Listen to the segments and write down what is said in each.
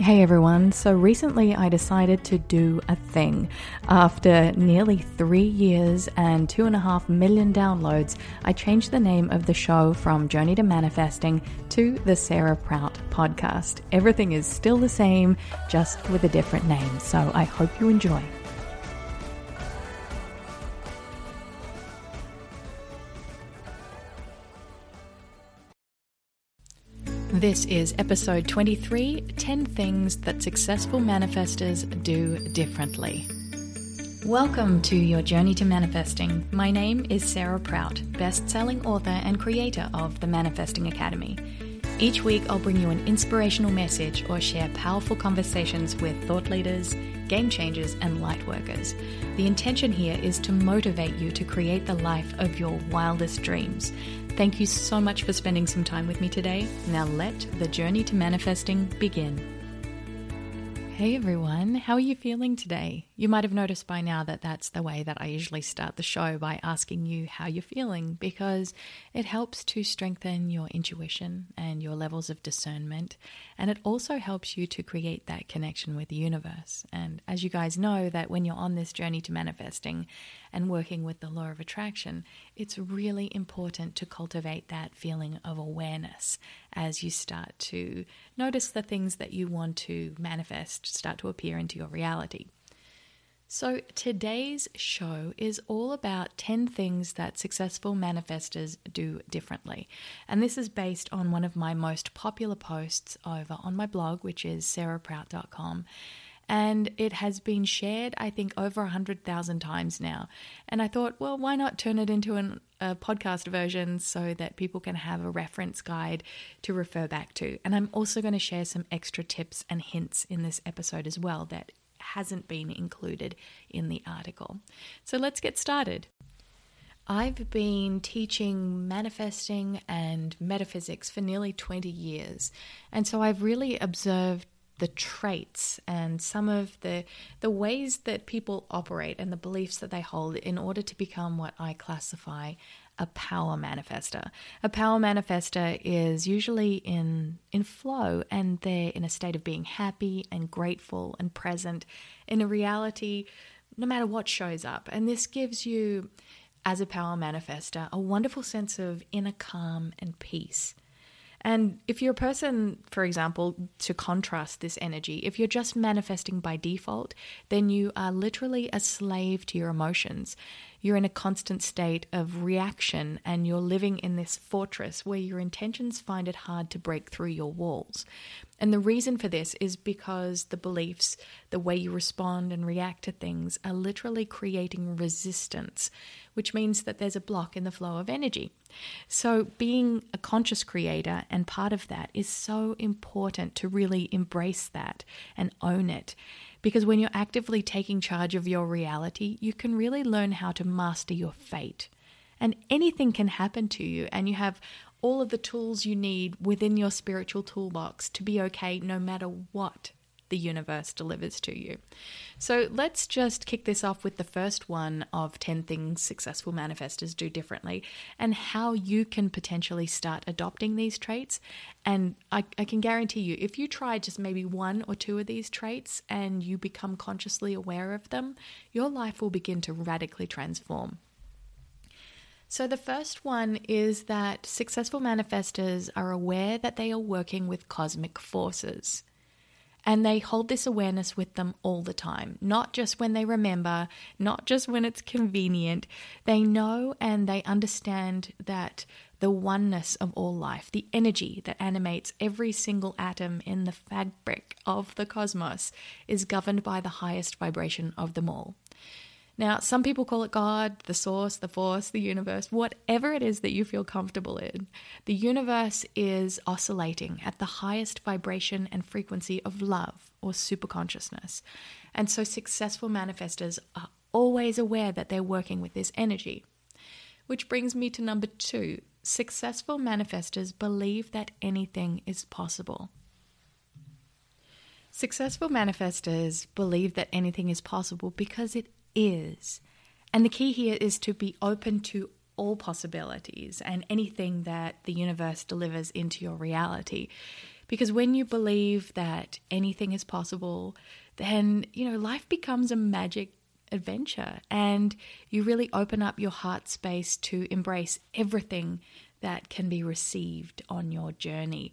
Hey everyone, so recently I decided to do a thing. After nearly three years and two and a half million downloads, I changed the name of the show from Journey to Manifesting to the Sarah Prout Podcast. Everything is still the same, just with a different name, so I hope you enjoy. This is episode 23 10 Things That Successful Manifestors Do Differently. Welcome to your journey to manifesting. My name is Sarah Prout, best selling author and creator of the Manifesting Academy. Each week, I'll bring you an inspirational message or share powerful conversations with thought leaders, game changers, and light workers. The intention here is to motivate you to create the life of your wildest dreams. Thank you so much for spending some time with me today. Now let the journey to manifesting begin. Hey everyone, how are you feeling today? You might have noticed by now that that's the way that I usually start the show by asking you how you're feeling because it helps to strengthen your intuition and your levels of discernment and it also helps you to create that connection with the universe. And as you guys know that when you're on this journey to manifesting and working with the law of attraction, it's really important to cultivate that feeling of awareness as you start to notice the things that you want to manifest start to appear into your reality. So, today's show is all about 10 things that successful manifestors do differently. And this is based on one of my most popular posts over on my blog, which is sarahprout.com and it has been shared, I think, over 100,000 times now. And I thought, well, why not turn it into an, a podcast version so that people can have a reference guide to refer back to? And I'm also going to share some extra tips and hints in this episode as well that hasn't been included in the article. So let's get started. I've been teaching manifesting and metaphysics for nearly 20 years. And so I've really observed the traits and some of the the ways that people operate and the beliefs that they hold in order to become what I classify a power manifester. A power manifester is usually in in flow and they're in a state of being happy and grateful and present in a reality no matter what shows up. And this gives you as a power manifester a wonderful sense of inner calm and peace. And if you're a person, for example, to contrast this energy, if you're just manifesting by default, then you are literally a slave to your emotions. You're in a constant state of reaction and you're living in this fortress where your intentions find it hard to break through your walls. And the reason for this is because the beliefs, the way you respond and react to things, are literally creating resistance, which means that there's a block in the flow of energy. So, being a conscious creator and part of that is so important to really embrace that and own it. Because when you're actively taking charge of your reality, you can really learn how to master your fate. And anything can happen to you, and you have all of the tools you need within your spiritual toolbox to be okay no matter what the universe delivers to you. So let's just kick this off with the first one of 10 things successful manifestors do differently and how you can potentially start adopting these traits. And I, I can guarantee you, if you try just maybe one or two of these traits and you become consciously aware of them, your life will begin to radically transform. So, the first one is that successful manifestors are aware that they are working with cosmic forces. And they hold this awareness with them all the time, not just when they remember, not just when it's convenient. They know and they understand that the oneness of all life, the energy that animates every single atom in the fabric of the cosmos, is governed by the highest vibration of them all. Now, some people call it God, the source, the force, the universe, whatever it is that you feel comfortable in. The universe is oscillating at the highest vibration and frequency of love or superconsciousness. And so successful manifestors are always aware that they're working with this energy. Which brings me to number two successful manifestors believe that anything is possible. Successful manifestors believe that anything is possible because it is. And the key here is to be open to all possibilities and anything that the universe delivers into your reality. Because when you believe that anything is possible, then, you know, life becomes a magic adventure and you really open up your heart space to embrace everything that can be received on your journey.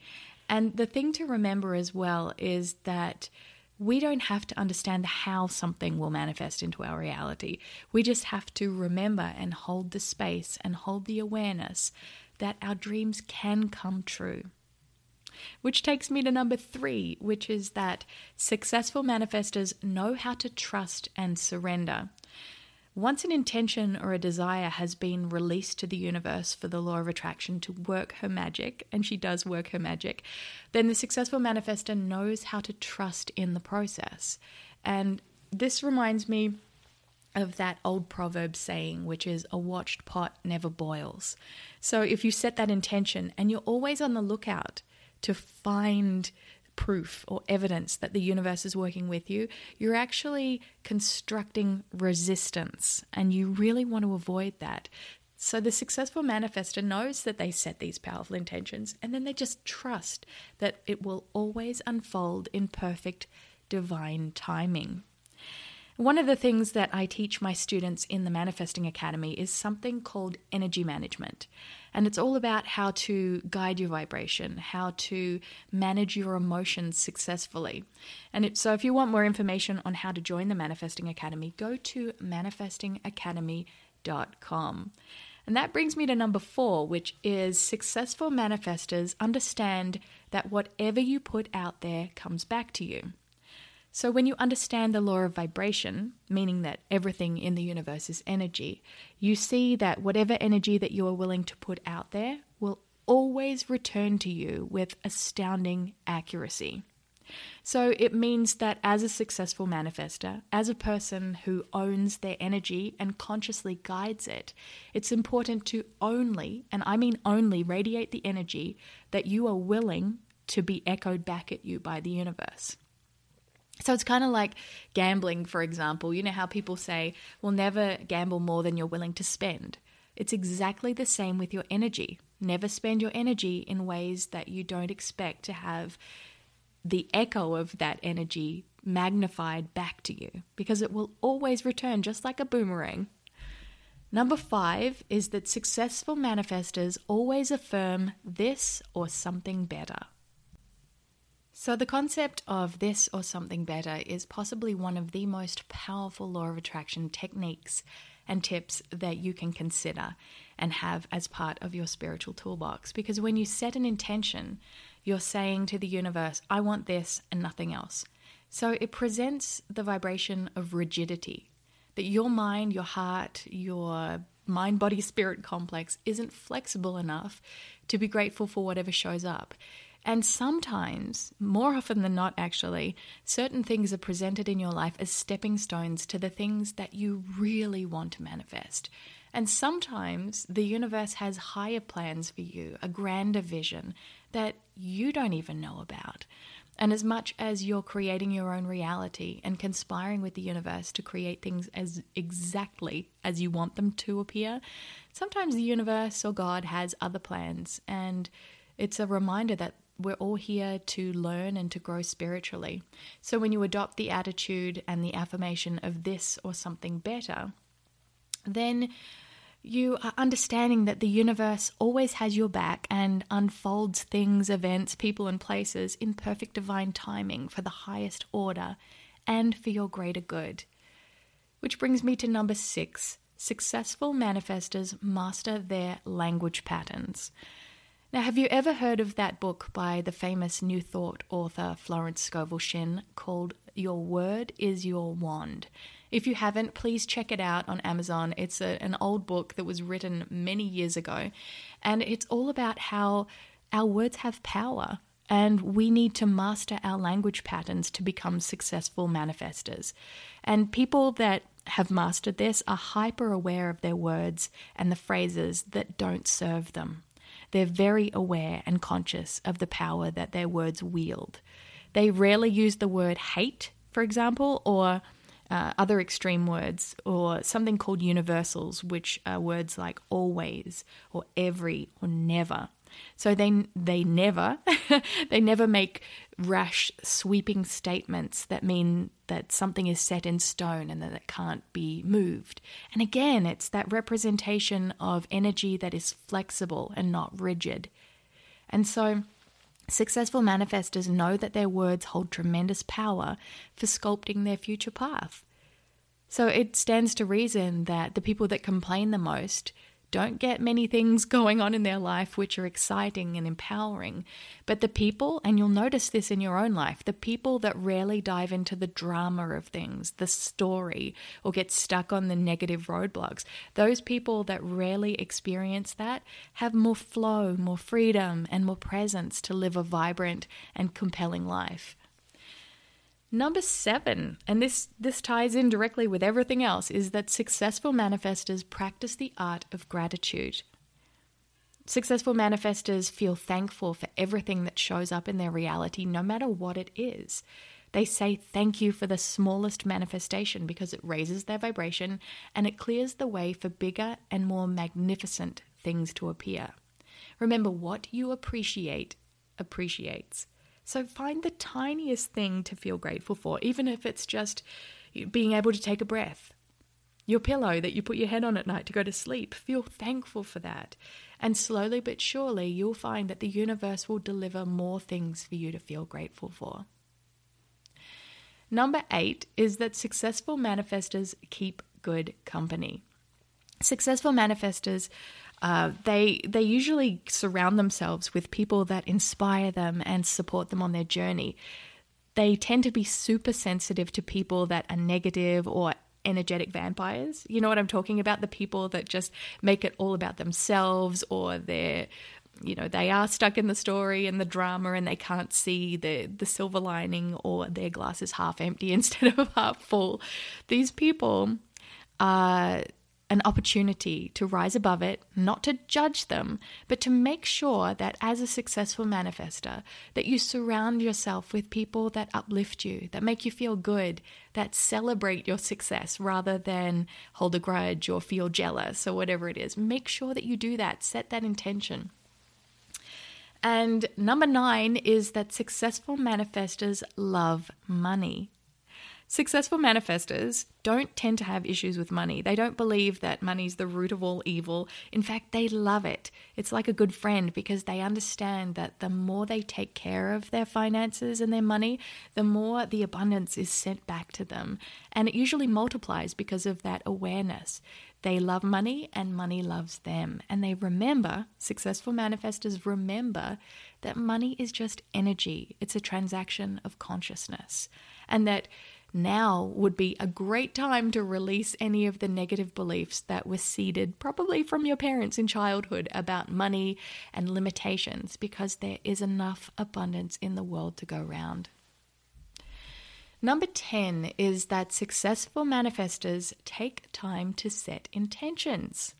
And the thing to remember as well is that we don't have to understand how something will manifest into our reality. We just have to remember and hold the space and hold the awareness that our dreams can come true. Which takes me to number three, which is that successful manifestors know how to trust and surrender. Once an intention or a desire has been released to the universe for the law of attraction to work her magic, and she does work her magic, then the successful manifestor knows how to trust in the process. And this reminds me of that old proverb saying, which is a watched pot never boils. So if you set that intention and you're always on the lookout to find proof or evidence that the universe is working with you, you're actually constructing resistance. And you really want to avoid that. So the successful manifestor knows that they set these powerful intentions and then they just trust that it will always unfold in perfect divine timing. One of the things that I teach my students in the Manifesting Academy is something called energy management. And it's all about how to guide your vibration, how to manage your emotions successfully. And it, so, if you want more information on how to join the Manifesting Academy, go to manifestingacademy.com. And that brings me to number four, which is successful manifestors understand that whatever you put out there comes back to you. So, when you understand the law of vibration, meaning that everything in the universe is energy, you see that whatever energy that you are willing to put out there will always return to you with astounding accuracy. So, it means that as a successful manifester, as a person who owns their energy and consciously guides it, it's important to only, and I mean only, radiate the energy that you are willing to be echoed back at you by the universe. So it's kind of like gambling, for example. You know how people say, well, never gamble more than you're willing to spend. It's exactly the same with your energy. Never spend your energy in ways that you don't expect to have the echo of that energy magnified back to you because it will always return just like a boomerang. Number five is that successful manifestors always affirm this or something better. So, the concept of this or something better is possibly one of the most powerful law of attraction techniques and tips that you can consider and have as part of your spiritual toolbox. Because when you set an intention, you're saying to the universe, I want this and nothing else. So, it presents the vibration of rigidity that your mind, your heart, your mind body spirit complex isn't flexible enough to be grateful for whatever shows up. And sometimes, more often than not, actually, certain things are presented in your life as stepping stones to the things that you really want to manifest. And sometimes the universe has higher plans for you, a grander vision that you don't even know about. And as much as you're creating your own reality and conspiring with the universe to create things as exactly as you want them to appear, sometimes the universe or God has other plans. And it's a reminder that we're all here to learn and to grow spiritually. So when you adopt the attitude and the affirmation of this or something better, then you are understanding that the universe always has your back and unfolds things, events, people, and places in perfect divine timing for the highest order and for your greater good. Which brings me to number six successful manifestors master their language patterns. Now, have you ever heard of that book by the famous New Thought author Florence Scovel Shinn called Your Word is Your Wand? If you haven't, please check it out on Amazon. It's a, an old book that was written many years ago, and it's all about how our words have power and we need to master our language patterns to become successful manifestors. And people that have mastered this are hyper aware of their words and the phrases that don't serve them. They're very aware and conscious of the power that their words wield. They rarely use the word hate, for example, or uh, other extreme words, or something called universals, which are words like always, or every, or never. So they they never they never make rash sweeping statements that mean that something is set in stone and that it can't be moved. And again, it's that representation of energy that is flexible and not rigid. And so successful manifestors know that their words hold tremendous power for sculpting their future path. So it stands to reason that the people that complain the most don't get many things going on in their life which are exciting and empowering. But the people, and you'll notice this in your own life, the people that rarely dive into the drama of things, the story, or get stuck on the negative roadblocks, those people that rarely experience that have more flow, more freedom, and more presence to live a vibrant and compelling life. Number seven, and this, this ties in directly with everything else, is that successful manifestors practice the art of gratitude. Successful manifestors feel thankful for everything that shows up in their reality, no matter what it is. They say thank you for the smallest manifestation because it raises their vibration and it clears the way for bigger and more magnificent things to appear. Remember, what you appreciate appreciates. So find the tiniest thing to feel grateful for, even if it's just being able to take a breath. Your pillow that you put your head on at night to go to sleep, feel thankful for that. And slowly but surely, you'll find that the universe will deliver more things for you to feel grateful for. Number eight is that successful manifestors keep good company. Successful manifestors uh, they they usually surround themselves with people that inspire them and support them on their journey. They tend to be super sensitive to people that are negative or energetic vampires. You know what I'm talking about? The people that just make it all about themselves or they're you know they are stuck in the story and the drama and they can't see the the silver lining or their glass is half empty instead of half full these people are an opportunity to rise above it, not to judge them, but to make sure that as a successful manifester, that you surround yourself with people that uplift you, that make you feel good, that celebrate your success rather than hold a grudge or feel jealous or whatever it is. Make sure that you do that, set that intention. And number nine is that successful manifestors love money. Successful manifestors don't tend to have issues with money. They don't believe that money's the root of all evil. In fact, they love it. It's like a good friend because they understand that the more they take care of their finances and their money, the more the abundance is sent back to them. And it usually multiplies because of that awareness. They love money and money loves them. And they remember, successful manifestors remember that money is just energy, it's a transaction of consciousness. And that now would be a great time to release any of the negative beliefs that were seeded, probably from your parents in childhood, about money and limitations, because there is enough abundance in the world to go round. Number 10 is that successful manifestors take time to set intentions.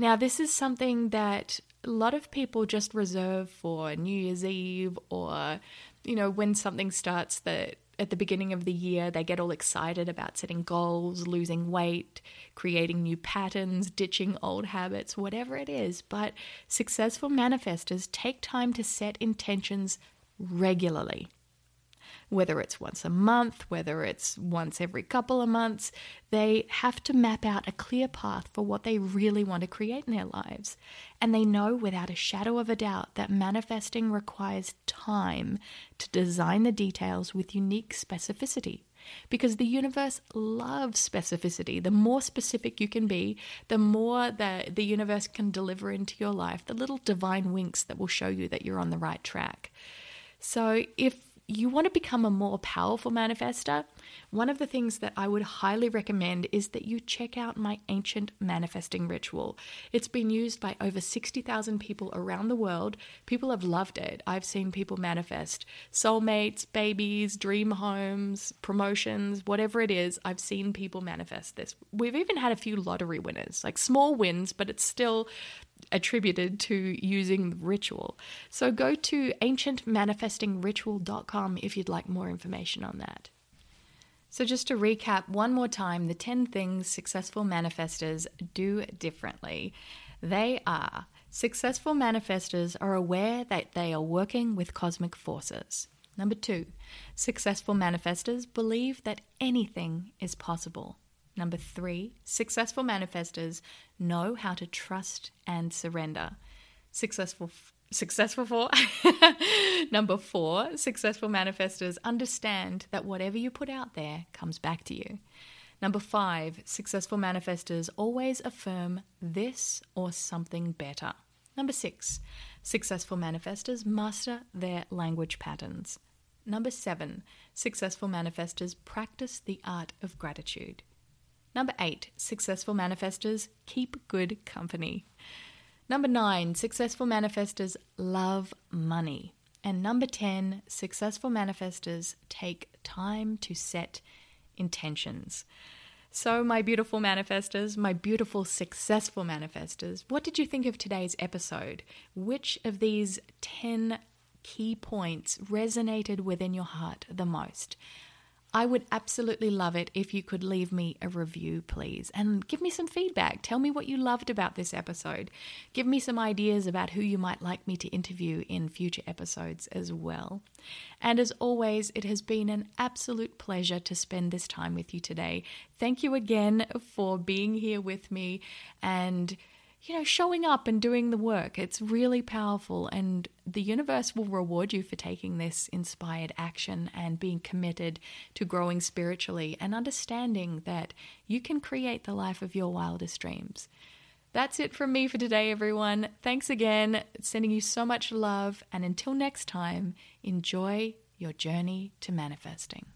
Now, this is something that a lot of people just reserve for New Year's Eve or, you know, when something starts that at the beginning of the year, they get all excited about setting goals, losing weight, creating new patterns, ditching old habits, whatever it is. But successful manifestors take time to set intentions regularly whether it's once a month, whether it's once every couple of months, they have to map out a clear path for what they really want to create in their lives. And they know without a shadow of a doubt that manifesting requires time to design the details with unique specificity. Because the universe loves specificity. The more specific you can be, the more that the universe can deliver into your life, the little divine winks that will show you that you're on the right track. So, if you want to become a more powerful manifester, one of the things that I would highly recommend is that you check out my ancient manifesting ritual. It's been used by over 60,000 people around the world. People have loved it. I've seen people manifest soulmates, babies, dream homes, promotions, whatever it is. I've seen people manifest this. We've even had a few lottery winners, like small wins, but it's still attributed to using ritual. So go to ancientmanifestingritual.com if you'd like more information on that. So, just to recap one more time the 10 things successful manifestors do differently they are Successful manifestors are aware that they are working with cosmic forces. Number two, successful manifestors believe that anything is possible. Number three, successful manifestors know how to trust and surrender. Successful successful for number 4 successful manifestors understand that whatever you put out there comes back to you. Number 5 successful manifestors always affirm this or something better. Number 6 successful manifestors master their language patterns. Number 7 successful manifestors practice the art of gratitude Number eight, successful manifestors keep good company. Number nine, successful manifestors love money. And number 10, successful manifestors take time to set intentions. So, my beautiful manifestors, my beautiful successful manifestors, what did you think of today's episode? Which of these 10 key points resonated within your heart the most? I would absolutely love it if you could leave me a review, please, and give me some feedback. Tell me what you loved about this episode. Give me some ideas about who you might like me to interview in future episodes as well. And as always, it has been an absolute pleasure to spend this time with you today. Thank you again for being here with me and you know, showing up and doing the work. It's really powerful, and the universe will reward you for taking this inspired action and being committed to growing spiritually and understanding that you can create the life of your wildest dreams. That's it from me for today, everyone. Thanks again. Sending you so much love, and until next time, enjoy your journey to manifesting.